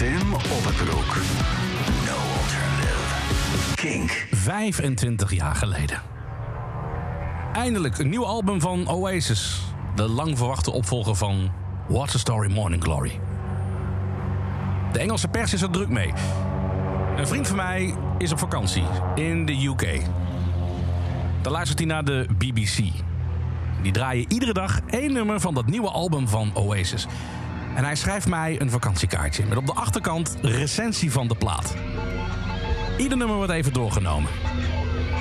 Tim Opperbroek. No alternative. Kink. 25 jaar geleden. Eindelijk een nieuw album van Oasis. De lang verwachte opvolger van What's a Story Morning Glory. De Engelse pers is er druk mee. Een vriend van mij is op vakantie in de UK. Dan luistert hij naar de BBC. Die draaien iedere dag één nummer van dat nieuwe album van Oasis. En hij schrijft mij een vakantiekaartje met op de achterkant recensie van de plaat. Ieder nummer wordt even doorgenomen.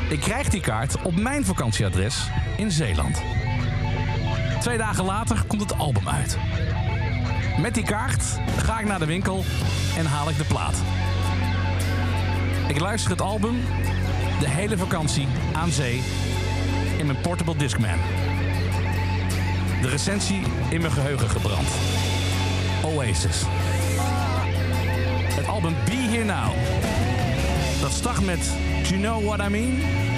Ik krijg die kaart op mijn vakantieadres in Zeeland. Twee dagen later komt het album uit. Met die kaart ga ik naar de winkel en haal ik de plaat. Ik luister het album de hele vakantie aan zee in mijn portable Discman. De recensie in mijn geheugen gebrand. Oasis. Het album Be Here Now. Dat start met Do You Know What I Mean?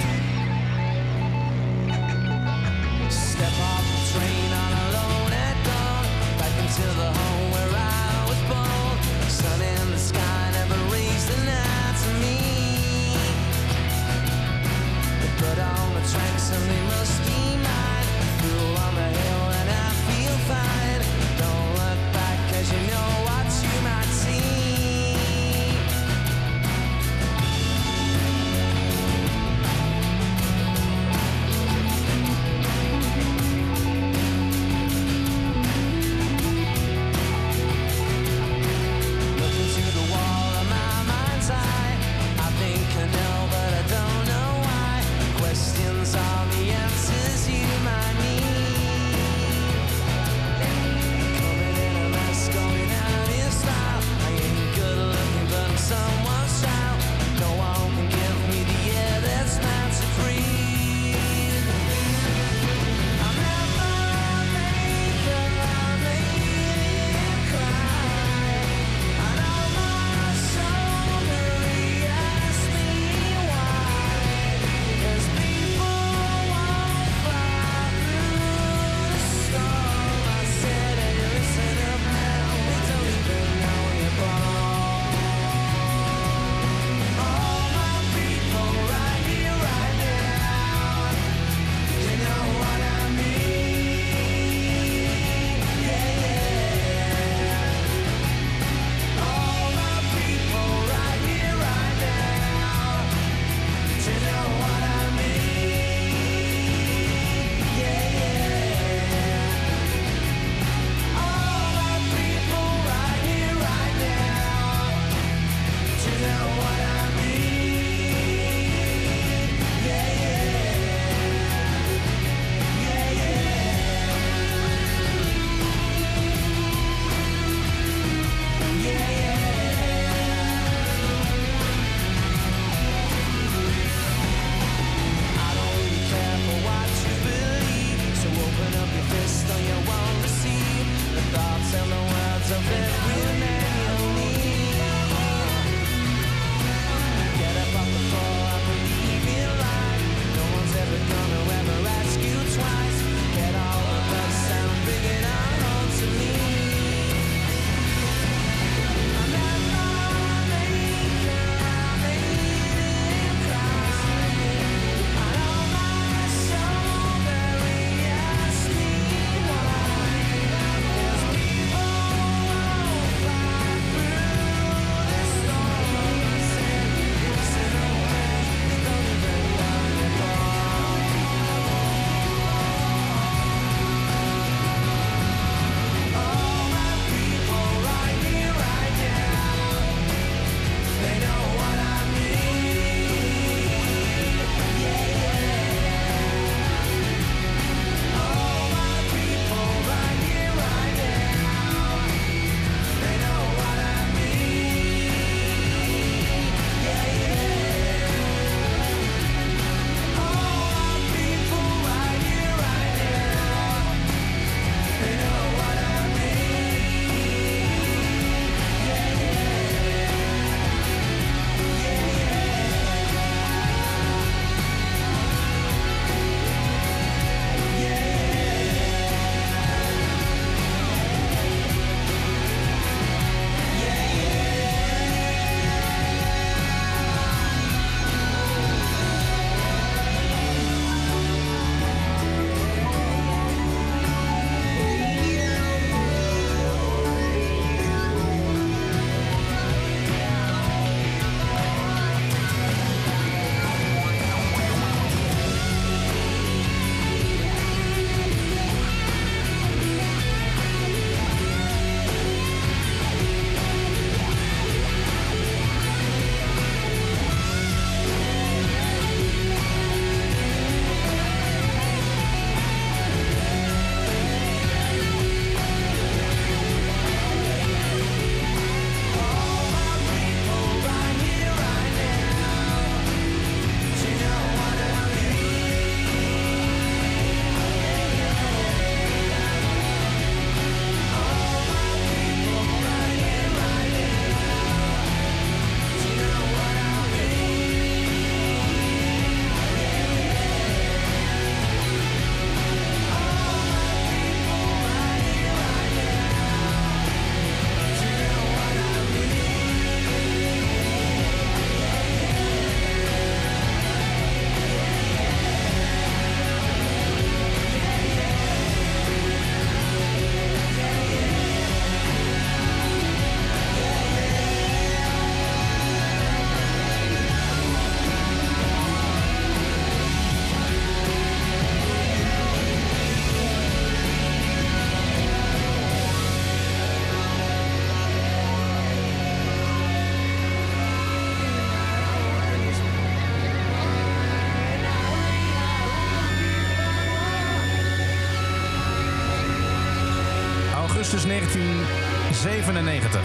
1997.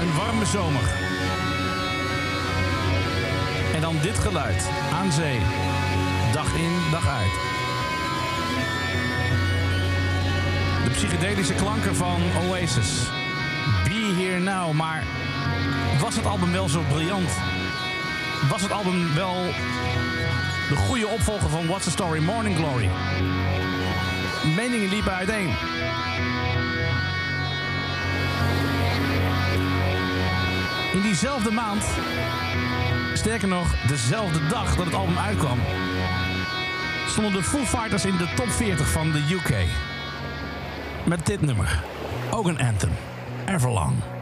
Een warme zomer. En dan dit geluid aan zee. Dag in, dag uit. De psychedelische klanken van Oasis. Be Here Now, maar was het album wel zo briljant? Was het album wel de goede opvolger van What's the Story Morning Glory? Meningen liepen uiteen. In diezelfde maand, sterker nog, dezelfde dag dat het album uitkwam, stonden de Foo Fighters in de top 40 van de UK. Met dit nummer, ook een anthem, Everlong.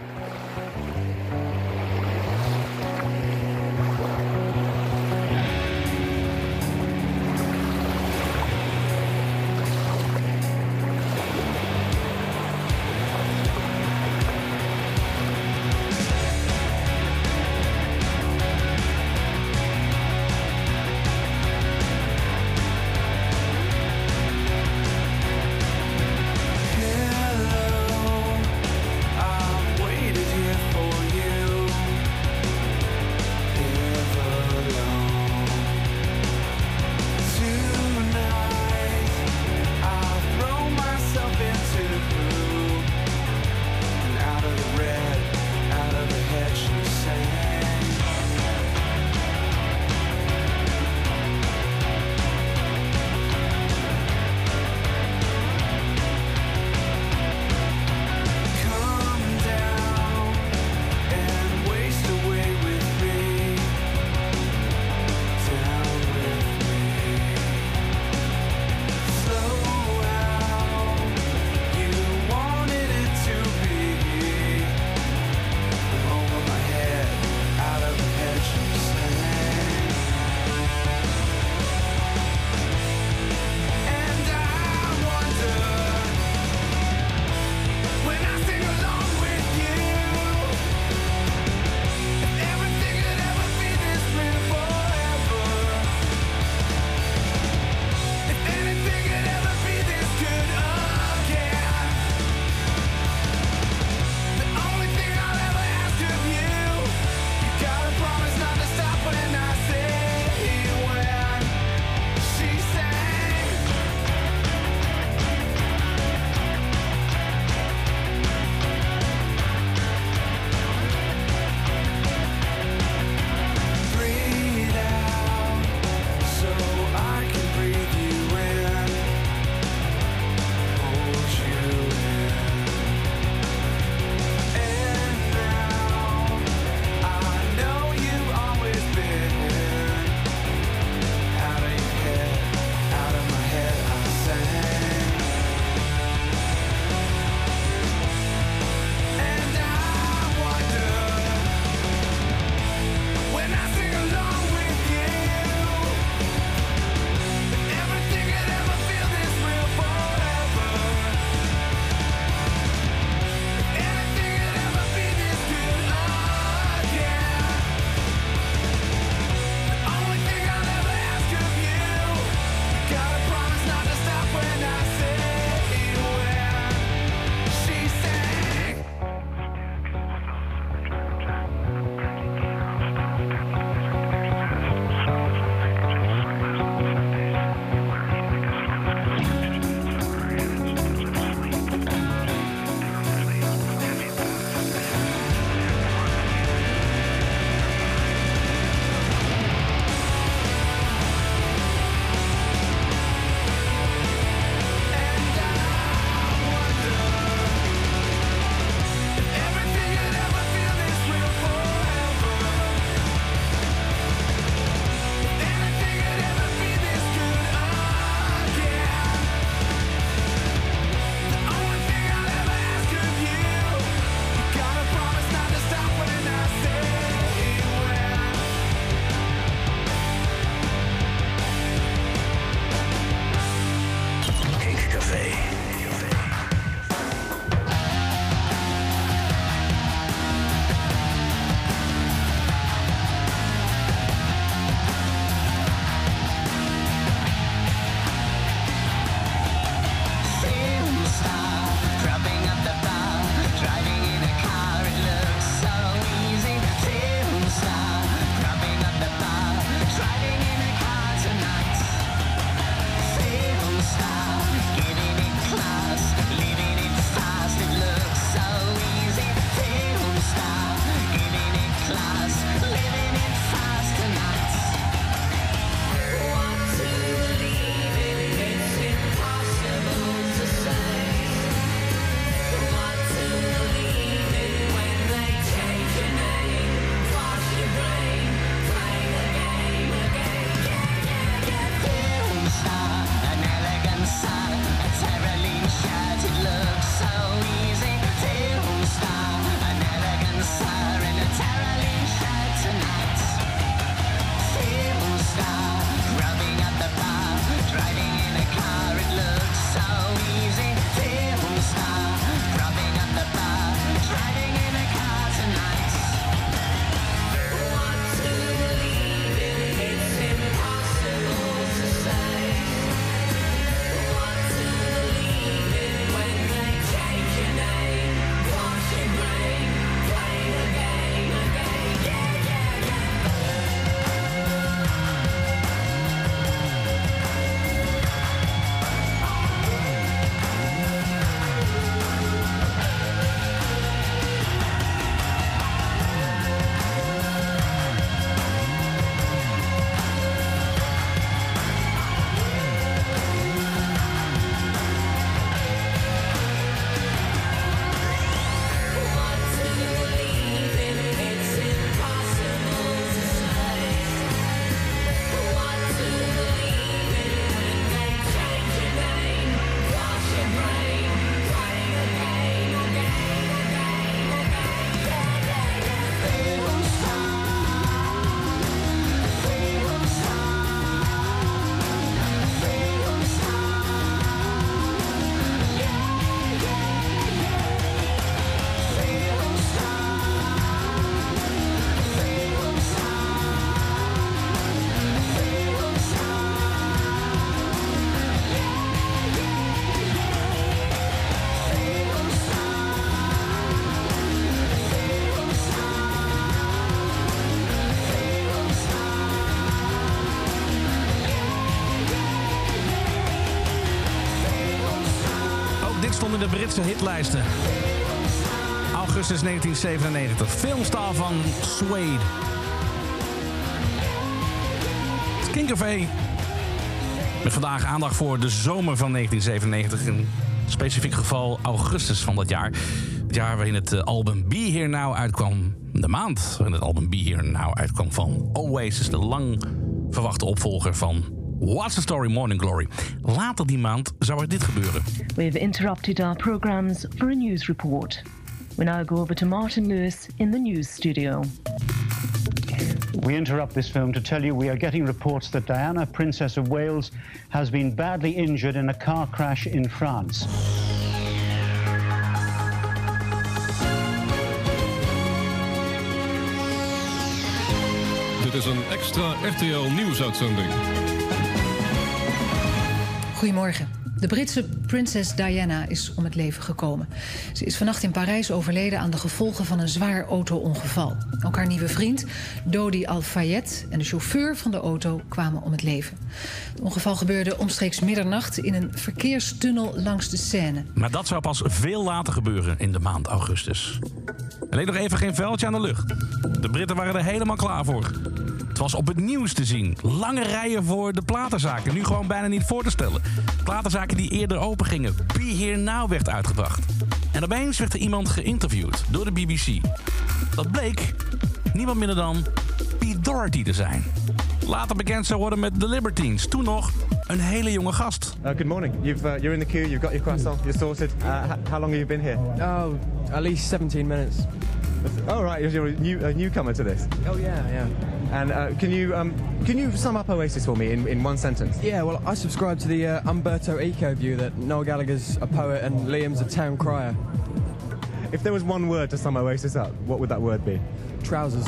Hitlijsten. Augustus 1997. Filmstar van Suede. Kinkervee. Met vandaag aandacht voor de zomer van 1997. In specifiek geval augustus van dat jaar. Het jaar waarin het eh, album Be Here Now uitkwam. De maand waarin het album Be Here Now uitkwam van Oasis. De lang verwachte opvolger van What's the Story Morning Glory. Later die maand zou er dit gebeuren. We've interrupted our programs for a news report. We now go over to Martin Lewis in the news studio. We interrupt this film to tell you we are getting reports that Diana, Princess of Wales, has been badly injured in a car crash in France. Dit is een extra RTL nieuwsuitzending. Goedemorgen. De Britse prinses Diana is om het leven gekomen. Ze is vannacht in Parijs overleden aan de gevolgen van een zwaar auto-ongeval. Ook haar nieuwe vriend, Dodi Al-Fayed, en de chauffeur van de auto kwamen om het leven. Het ongeval gebeurde omstreeks middernacht in een verkeerstunnel langs de Seine. Maar dat zou pas veel later gebeuren in de maand augustus. Leek nog even geen veldje aan de lucht. De Britten waren er helemaal klaar voor. Het was op het nieuws te zien. Lange rijen voor de platenzaken. Nu gewoon bijna niet voor te stellen. Platenzaken die eerder open gingen. Be Here Now werd uitgebracht. En opeens werd er iemand geïnterviewd door de BBC. Dat bleek niemand minder dan Pete Doherty te zijn. Later bekend zou worden met The Libertines. Toen nog een hele jonge gast. Uh, good morning. You've, uh, you're in the queue, you've got your croissant, you're sorted. Uh, how long have you been here? Oh, at least 17 minutes. Oh, right, you're a, new, a newcomer to this. Oh, yeah, yeah. And uh, can, you, um, can you sum up Oasis for me in, in one sentence? Yeah, well, I subscribe to the uh, Umberto Eco view that Noel Gallagher's a poet and Liam's a town crier. If there was one word to sum Oasis up, what would that word be? Trousers.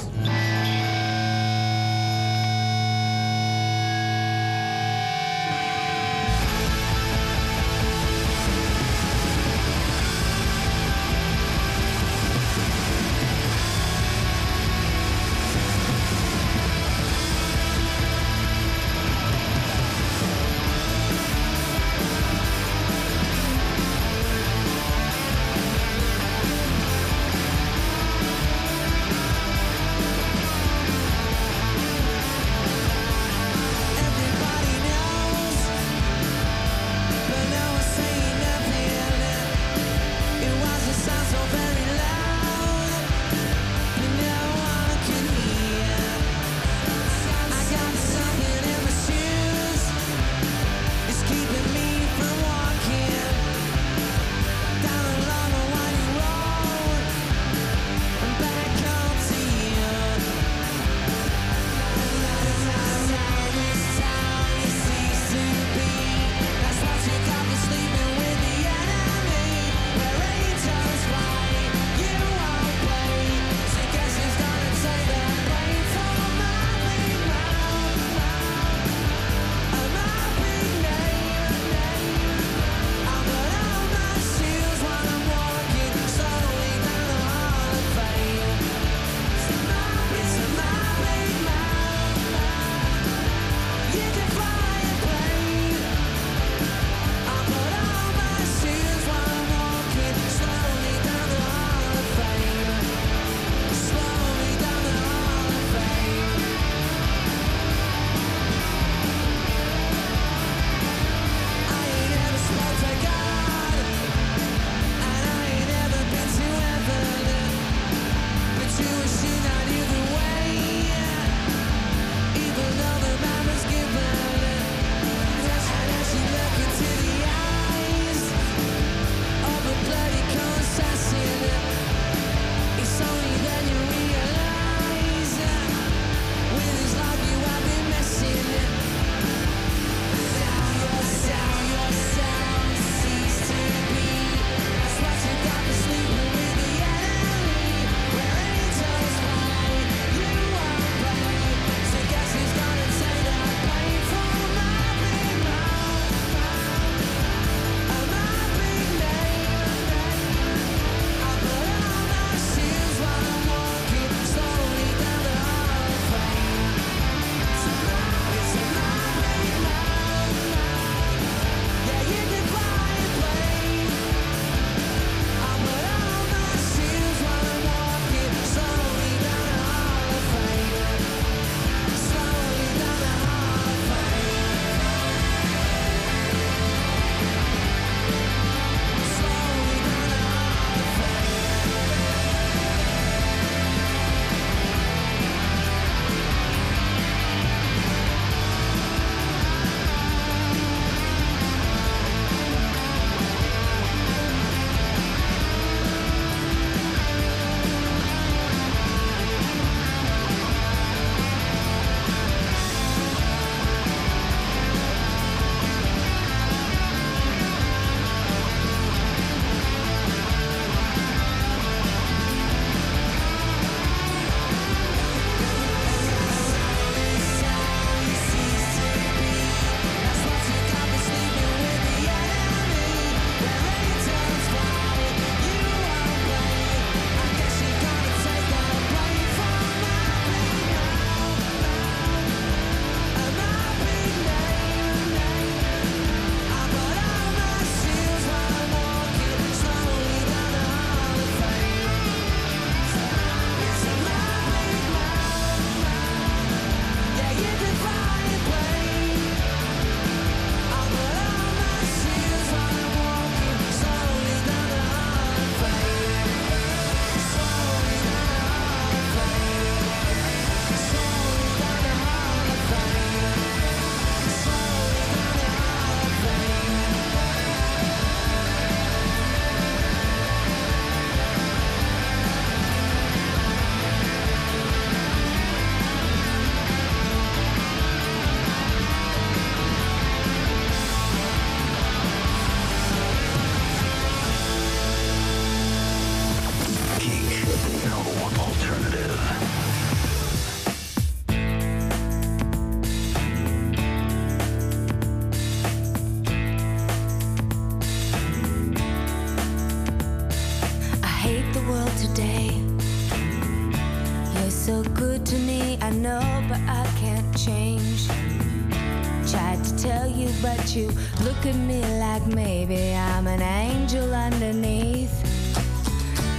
You, but you look at me like maybe I'm an angel underneath,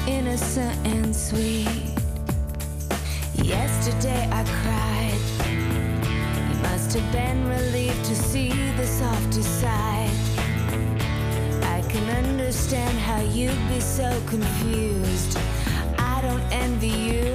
innocent and sweet. Yesterday I cried. You must have been relieved to see the softer side. I can understand how you'd be so confused. I don't envy you.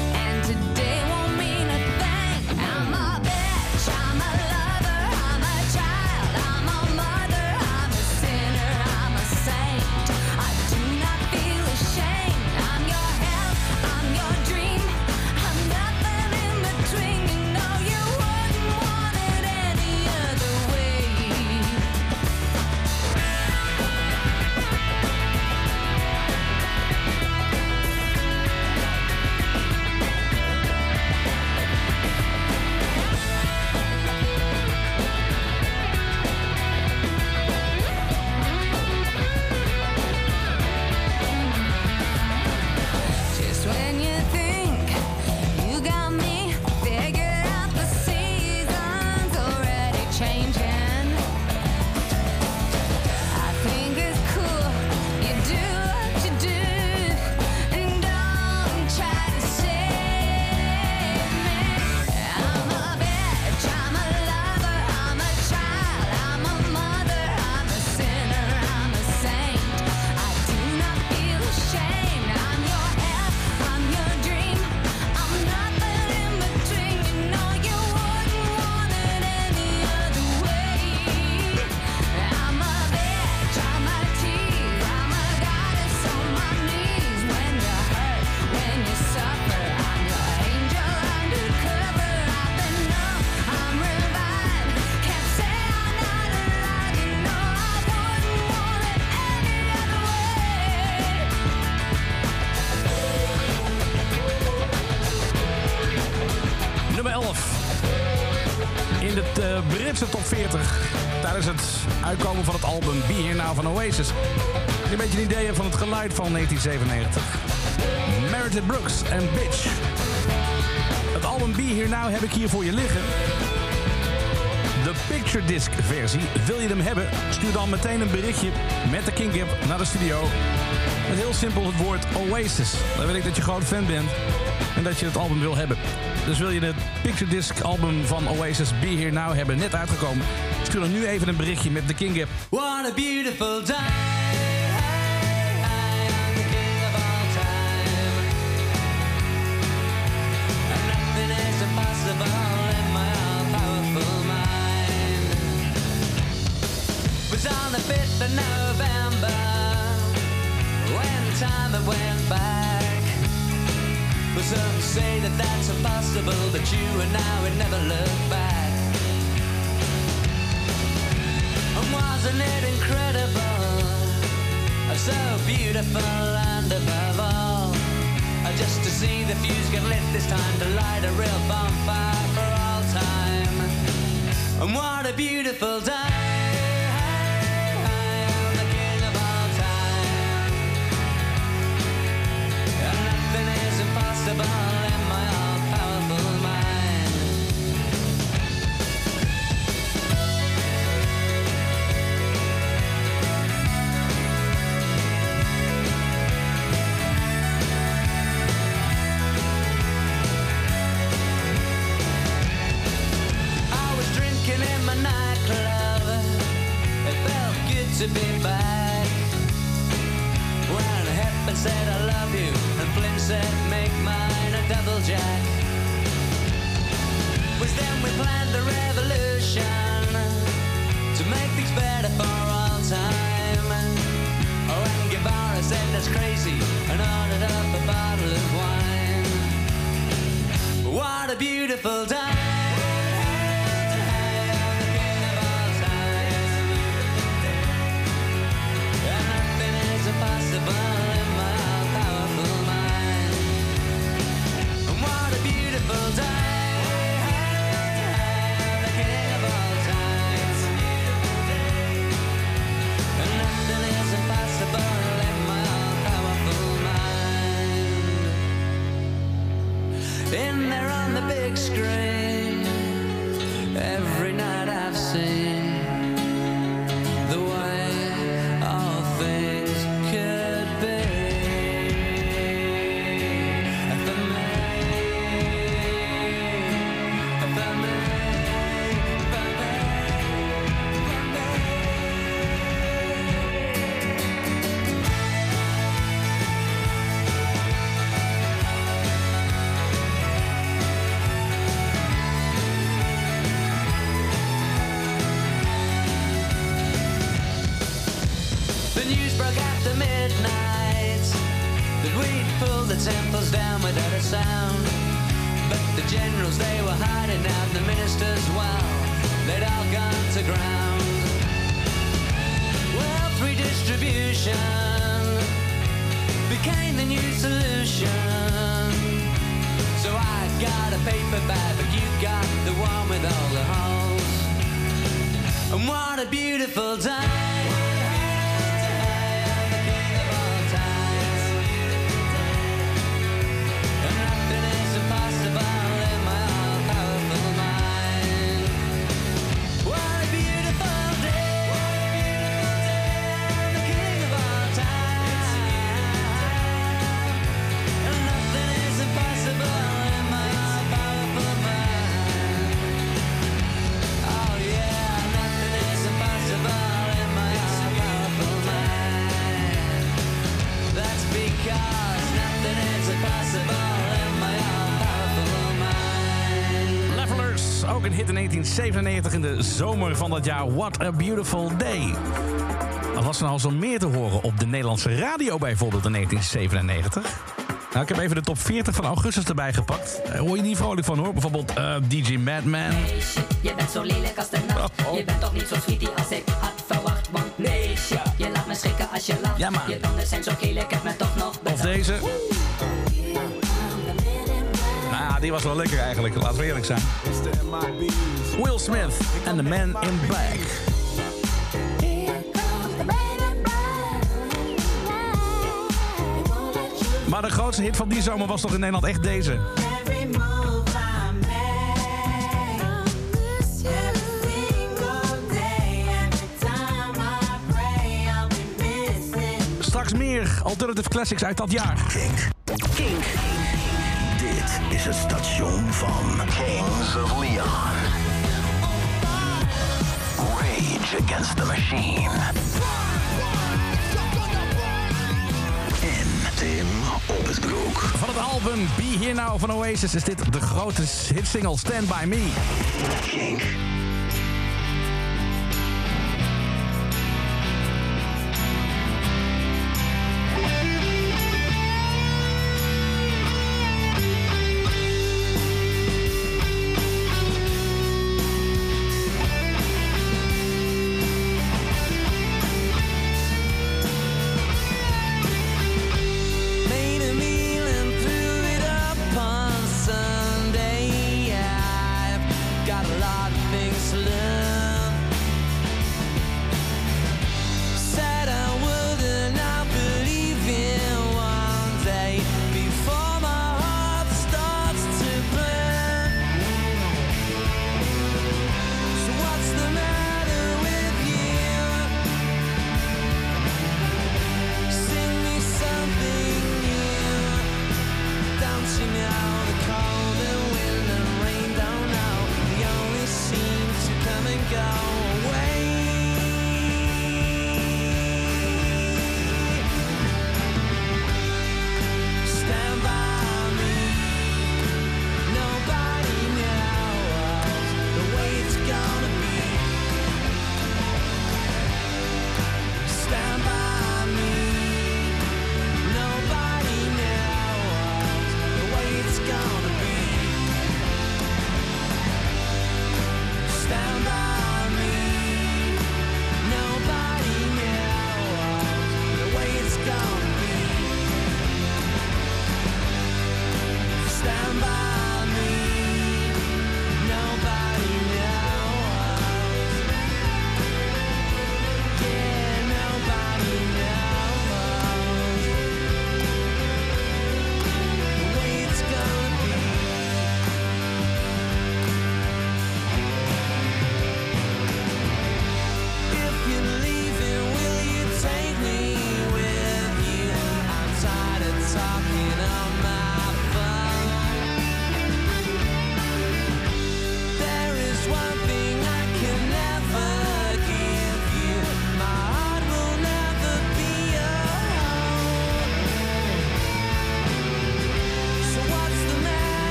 van het album Be Here Now van Oasis. Een beetje een idee van het geluid van 1997. Meredith Brooks en Bitch. Het album Be Here Now heb ik hier voor je liggen. De Picture Disc versie. Wil je hem hebben? Stuur dan meteen een berichtje met de King naar de studio. Met heel simpel het woord Oasis. Dan weet ik dat je groot fan bent en dat je het album wil hebben. Dus wil je het Picture Disc album van Oasis Be Here Now hebben, net uitgekomen? Stuur dan nu even een berichtje met de King App. What a beautiful day. I'm the king of all time. Nothing is impossible in my all-powerful mind. Was on the 5th of November when time it went back. Well, some say that that's impossible, but you and I would never look back. And wasn't it incredible? So beautiful and above all, uh, just to see the fuse get lit this time to light a real bonfire for all time. And what a beautiful day! After midnight that we'd pulled the temples down without a sound. But the generals, they were hiding out, the ministers, well, they'd all gone to ground. Wealth redistribution became the new solution. So I got a paper bag, but you got the one with all the holes. And what a beautiful time. 1997 in de zomer van dat jaar. What a Beautiful Day. Wat was er nou zo meer te horen op de Nederlandse radio bijvoorbeeld in 1997? Nou, ik heb even de top 40 van augustus erbij gepakt. Daar hoor je niet vrolijk van hoor. Bijvoorbeeld eh, DJ Madman. Je bent zo lelijk als de nacht. Je bent toch niet zo sweetie als ik had verwacht. Want nee, shit, je laat me schrikken als je lacht. Ja, maar- Je tanden zijn zo geel, ik heb me toch nog Of bedacht. deze. Nou ja, die was wel lekker eigenlijk. Laten we eerlijk zijn. Will Smith en The Man in Black. Maar de grootste hit van die zomer was toch in Nederland echt deze. Straks meer alternative classics uit dat jaar. Is het station van Kings of Leon. Rage Against the Machine. En Tim op het broek. Van het album Be Here Now van Oasis is dit de grote hitsingle Stand By Me. Kink.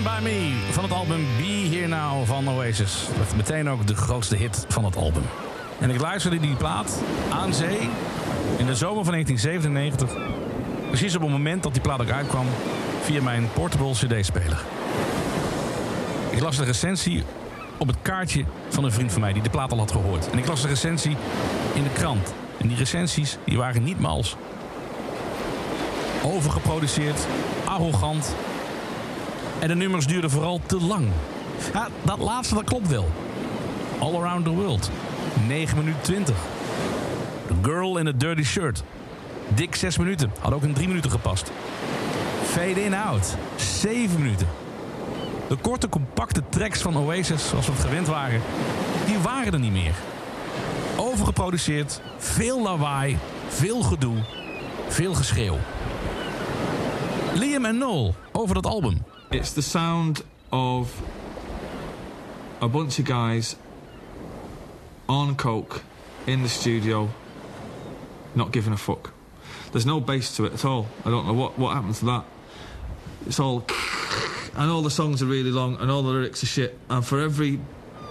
Stand By Me van het album Be Here Now van Oasis. Dat meteen ook de grootste hit van het album. En ik luisterde die plaat aan zee in de zomer van 1997. Precies op het moment dat die plaat ook uitkwam via mijn portable cd-speler. Ik las de recensie op het kaartje van een vriend van mij die de plaat al had gehoord. En ik las de recensie in de krant. En die recensies die waren niet mals. Overgeproduceerd, arrogant. En de nummers duurden vooral te lang. Ja, dat laatste dat klopt wel. All Around the World. 9 minuten 20. The Girl in a Dirty Shirt. Dik 6 minuten. Had ook in 3 minuten gepast. Fade In Out. 7 minuten. De korte, compacte tracks van Oasis, zoals we het gewend waren, die waren er niet meer. Overgeproduceerd, veel lawaai, veel gedoe, veel geschreeuw. Liam en Noel over dat album. It's the sound of a bunch of guys on coke in the studio, not giving a fuck. There's no bass to it at all. I don't know what, what happened to that. It's all. And all the songs are really long, and all the lyrics are shit. And for every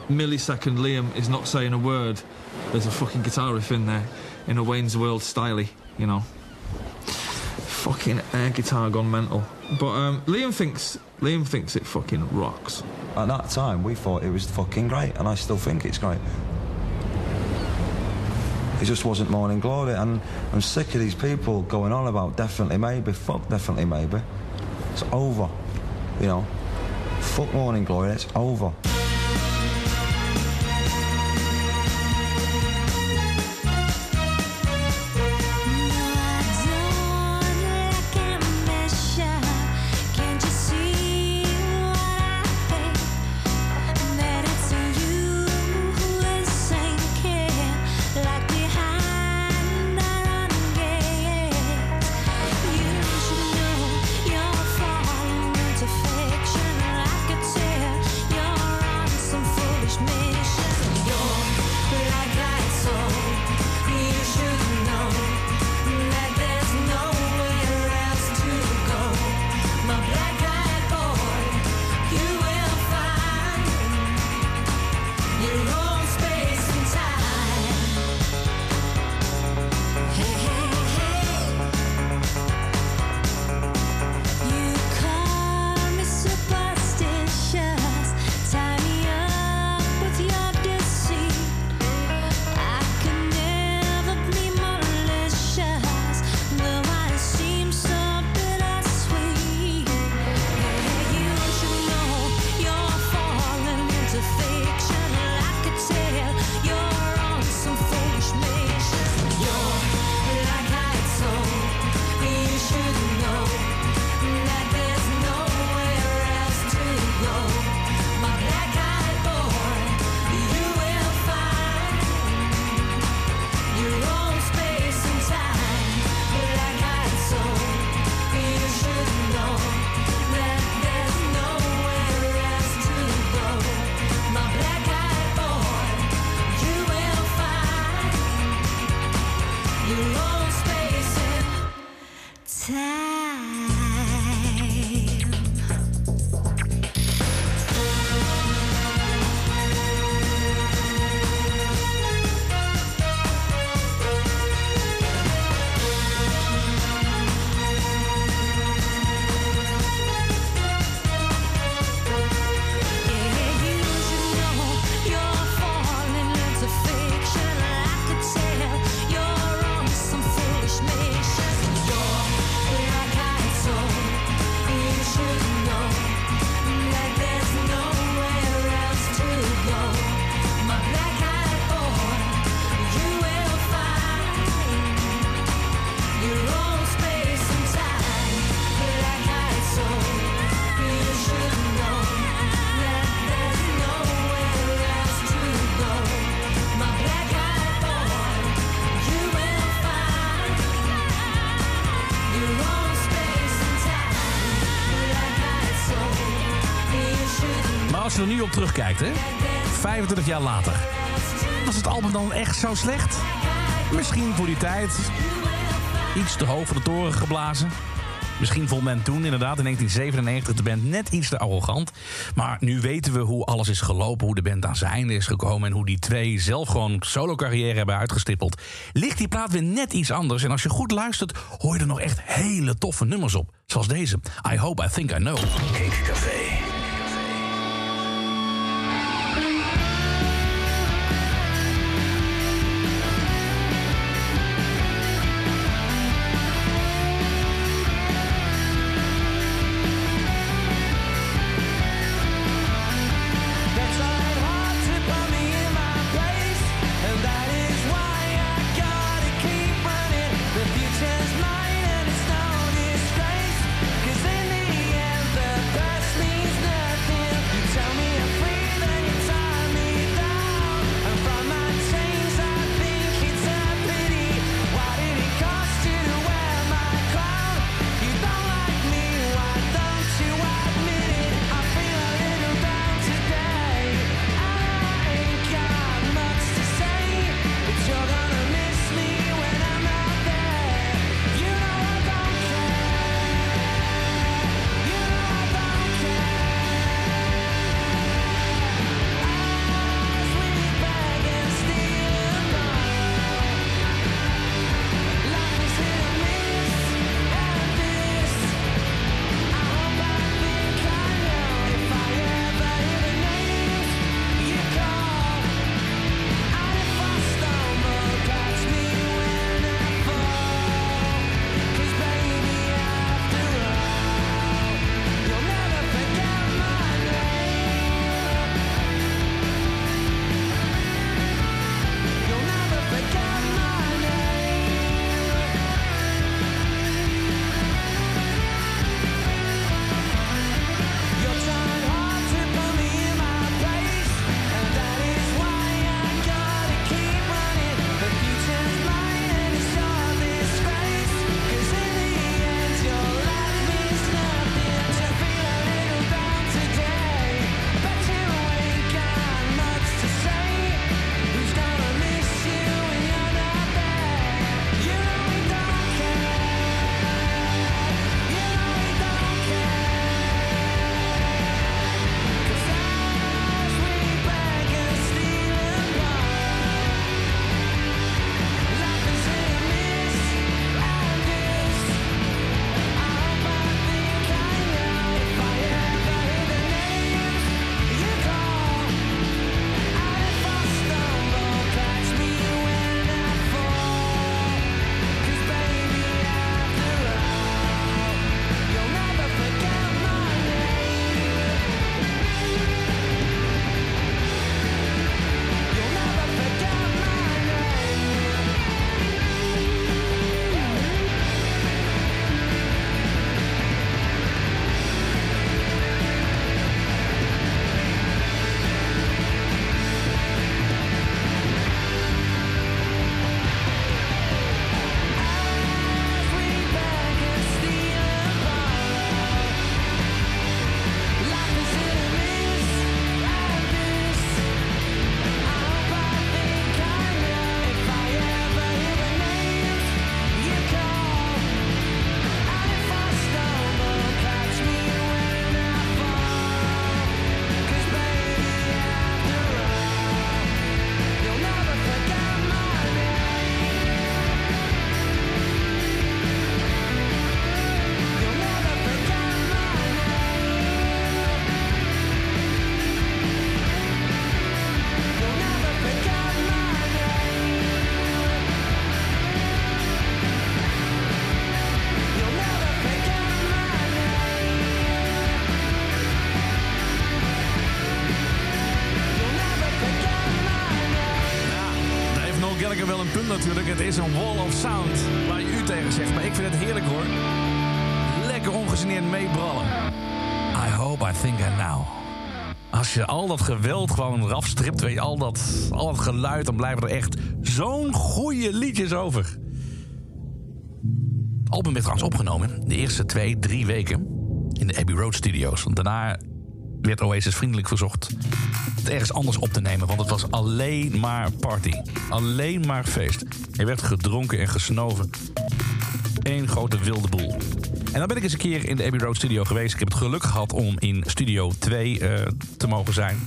millisecond Liam is not saying a word, there's a fucking guitar riff in there, in a Wayne's World style, you know. Fucking air guitar gone mental. But um, Liam thinks Liam thinks it fucking rocks. At that time, we thought it was fucking great, and I still think it's great. It just wasn't morning glory, and I'm sick of these people going on about definitely maybe, fuck definitely maybe. It's over, you know. Fuck morning glory, it's over. Je er nu op terugkijkt, hè? 25 jaar later. Was het album dan echt zo slecht? Misschien voor die tijd. Iets te hoog voor de toren geblazen. Misschien vond men toen inderdaad in 1997 de band net iets te arrogant. Maar nu weten we hoe alles is gelopen, hoe de band aan zijn einde is gekomen... en hoe die twee zelf gewoon solo-carrière hebben uitgestippeld. Ligt die plaat weer net iets anders. En als je goed luistert, hoor je er nog echt hele toffe nummers op. Zoals deze, I Hope I Think I Know. Café. Een wall of sound waar je u tegen zegt. Maar ik vind het heerlijk hoor. Lekker ongegeneerd meebrallen. I hope I think I now. Als je al dat geweld gewoon eraf stript, weet je, al dat, al dat geluid, dan blijven er echt zo'n goede liedjes over. Het album werd trouwens opgenomen de eerste twee, drie weken in de Abbey Road Studios. Want daarna werd Oasis vriendelijk verzocht het ergens anders op te nemen. Want het was alleen maar party. Alleen maar feest. Er werd gedronken en gesnoven. Eén grote wilde boel. En dan ben ik eens een keer in de Abbey Road Studio geweest. Ik heb het geluk gehad om in Studio 2 eh, te mogen zijn.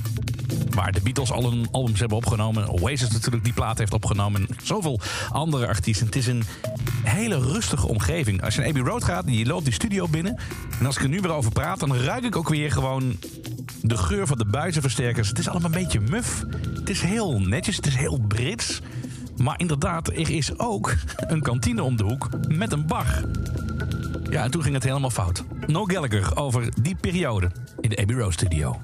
Waar de Beatles al hun albums hebben opgenomen. Oasis natuurlijk die plaat heeft opgenomen. En zoveel andere artiesten. Het is een hele rustige omgeving. Als je naar Abbey Road gaat je loopt die studio binnen. En als ik er nu weer over praat, dan ruik ik ook weer gewoon de geur van de buizenversterkers. Het is allemaal een beetje muf. Het is heel netjes, het is heel Brits. Maar inderdaad, er is ook een kantine om de hoek met een bar. Ja, en toen ging het helemaal fout. No Gallagher over die periode in de Abbey Road studio.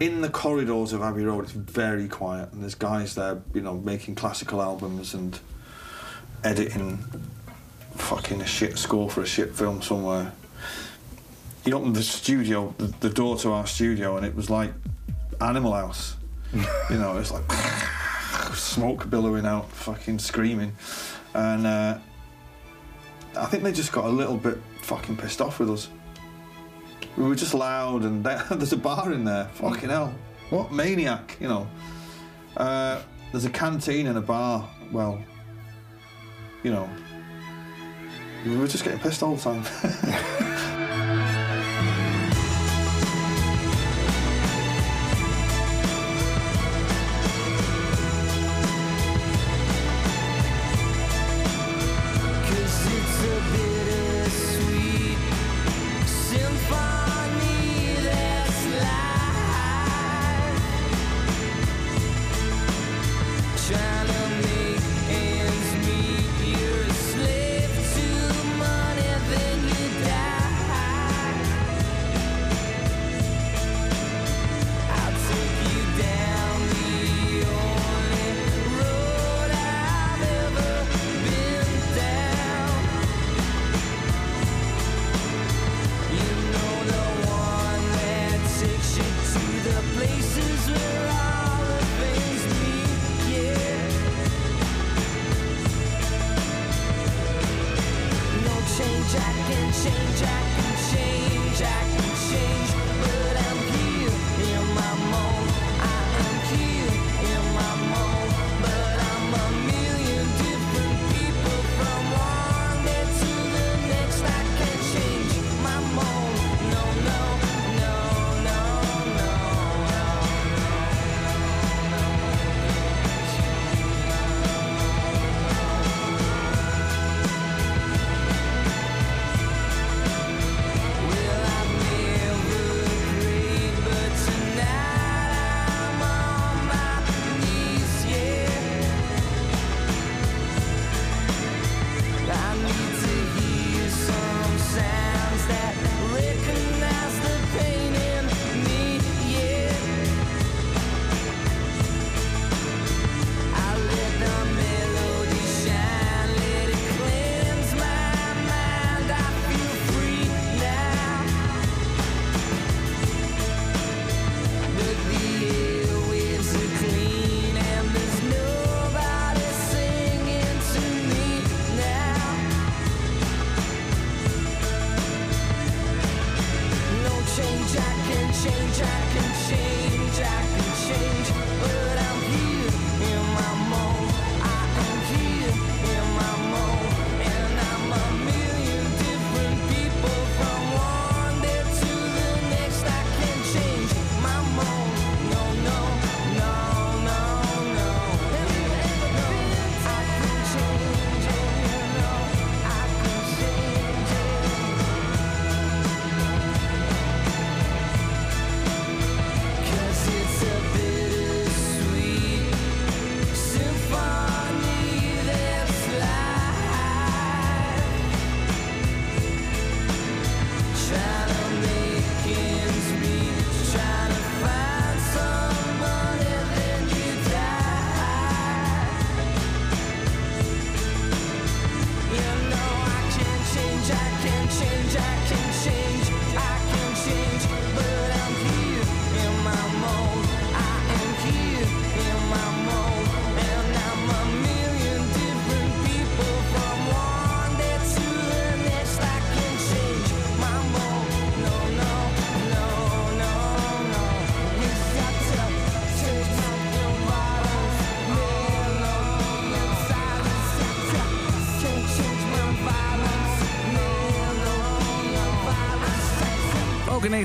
In the corridors of Abbey Road, it's very quiet, and there's guys there, you know, making classical albums and editing fucking a shit score for a shit film somewhere. He opened the studio, the, the door to our studio, and it was like Animal House. you know, it's like smoke billowing out, fucking screaming, and uh, I think they just got a little bit fucking pissed off with us. We were just loud, and there's a bar in there. Fucking hell, what maniac, you know? Uh, there's a canteen and a bar. Well, you know, we were just getting pissed all the time.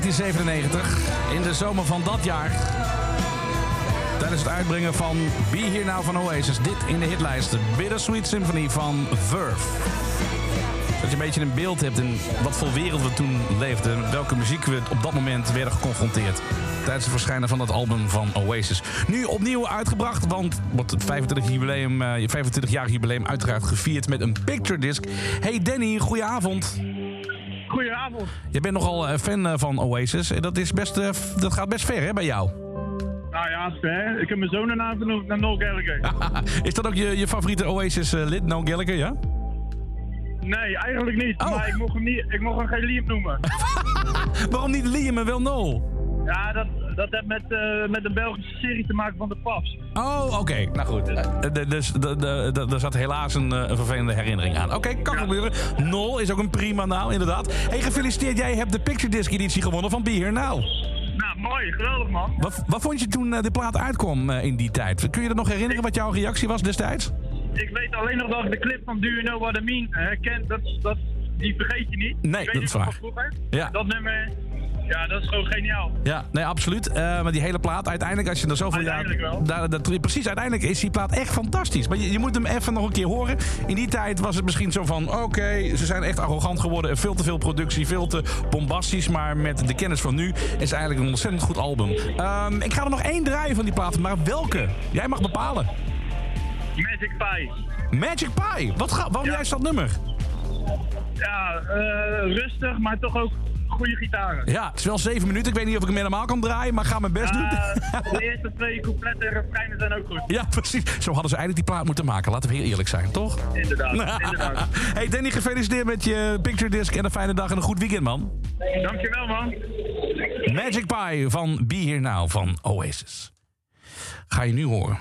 1997. In de zomer van dat jaar. Tijdens het uitbrengen van Be Here Now van Oasis. Dit in de hitlijst. Bittersweet Symphony van Verve. Dat je een beetje een beeld hebt in wat voor wereld we toen leefden. Welke muziek we op dat moment werden geconfronteerd. Tijdens het verschijnen van dat album van Oasis. Nu opnieuw uitgebracht, want wordt het 25 jubileum, eh, je 25-jarig jubileum uiteraard gevierd met een picture disc. Hey Danny. Goedenavond. Je bent nogal eh, fan eh, van Oasis. Dat, is best, eh, dat gaat best ver hè, bij jou. Nou ja, ik heb mijn zoon ernaar vernoemd naar Noel Gallagher. is dat ook je, je favoriete Oasis-lid, Noel Gallagher, ja? Nee, eigenlijk niet. Oh. Maar ik mocht, hem niet, ik mocht hem geen Liam noemen. Waarom niet Liam en wel Noel? ja, dat, dat heeft met, eh, met een Belgische serie te maken van de Paps. Oh, oké. Nou goed. Eh, Dus er zat helaas een, eh, een vervelende herinnering aan. Oké, kan gebeuren. Nol is ook een prima naam, inderdaad. Hey, gefeliciteerd. Jij hebt de Picture Disc editie gewonnen van Be Here Now. Nou, mooi. Geweldig, man. Wat, wat vond je toen de plaat uitkwam in die tijd? Kun je dat nog herinneren wat jouw reactie was destijds? Ik weet alleen nog dat ik de clip van Do You Know What I Mean herken. Dat, dat, die vergeet je niet. Nee, dat is waar. Ja. Dat nummer, ja, dat is gewoon geniaal. Ja, nee, absoluut. Eh, maar die hele plaat, uiteindelijk, als je er zoveel jaar... Uiteindelijk wel. Daar, dat, precies, uiteindelijk is die plaat echt fantastisch. Maar je, je moet hem even nog een keer horen. In die tijd was het misschien zo van... Oké, ze zijn echt arrogant geworden. en Veel te veel productie, veel te bombastisch. Maar met de kennis van nu is het eigenlijk een ontzettend goed album. Ehm, ik ga er nog één draaien van die plaat. Maar welke? Jij mag bepalen. Magic Pie. Magic Pie. Wat ga, waarom juist dat nummer? Ja, eh, rustig, maar toch ook goede gitaren. Ja, het is wel zeven minuten. Ik weet niet of ik hem helemaal kan draaien. Maar ga mijn best doen. De eerste twee coupletten en refreinen zijn ook goed. Ja, precies. Zo hadden ze eigenlijk die plaat moeten maken. Laten we heel eerlijk zijn, toch? Inderdaad, inderdaad. Hey Danny, gefeliciteerd met je picture disc en een fijne dag en een goed weekend, man. Dankjewel, man. Magic Pie van Be Here Now van Oasis. Ga je nu horen.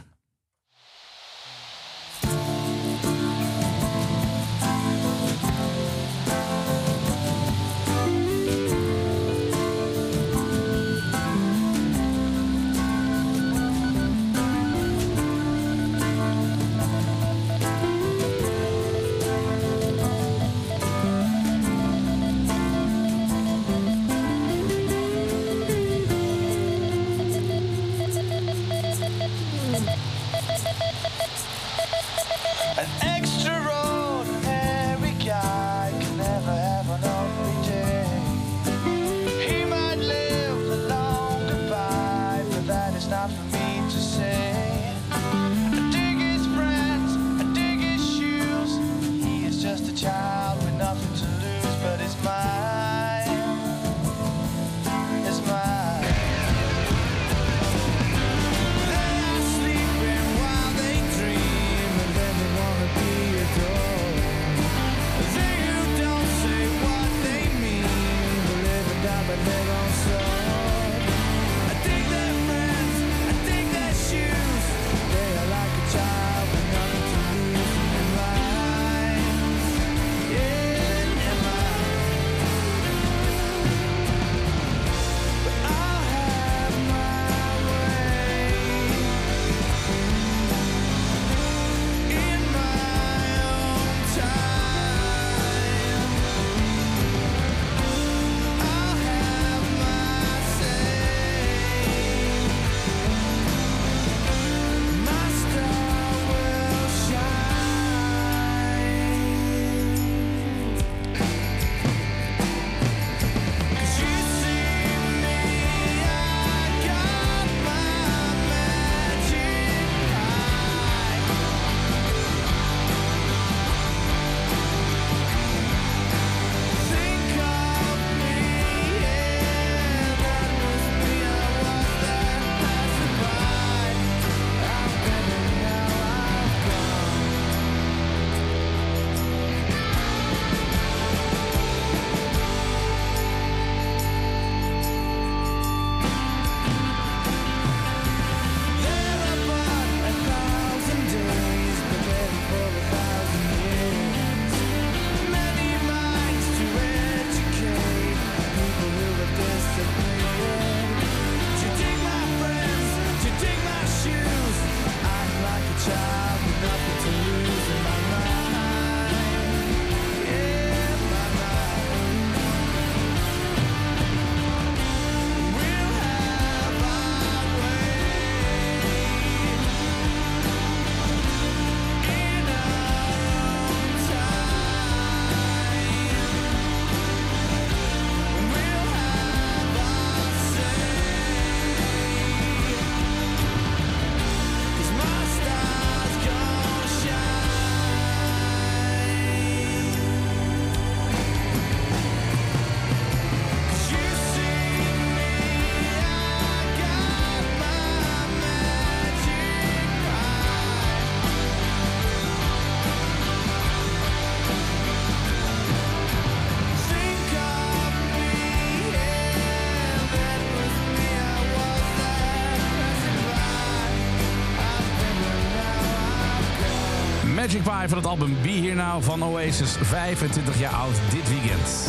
Magic Pie van het album Be Here Now van Oasis. 25 jaar oud dit weekend.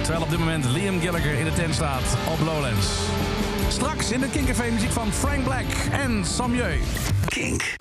Terwijl op dit moment Liam Gallagher in de tent staat op Lowlands. Straks in de Kink Café muziek van Frank Black en Sam Jeu. Kink.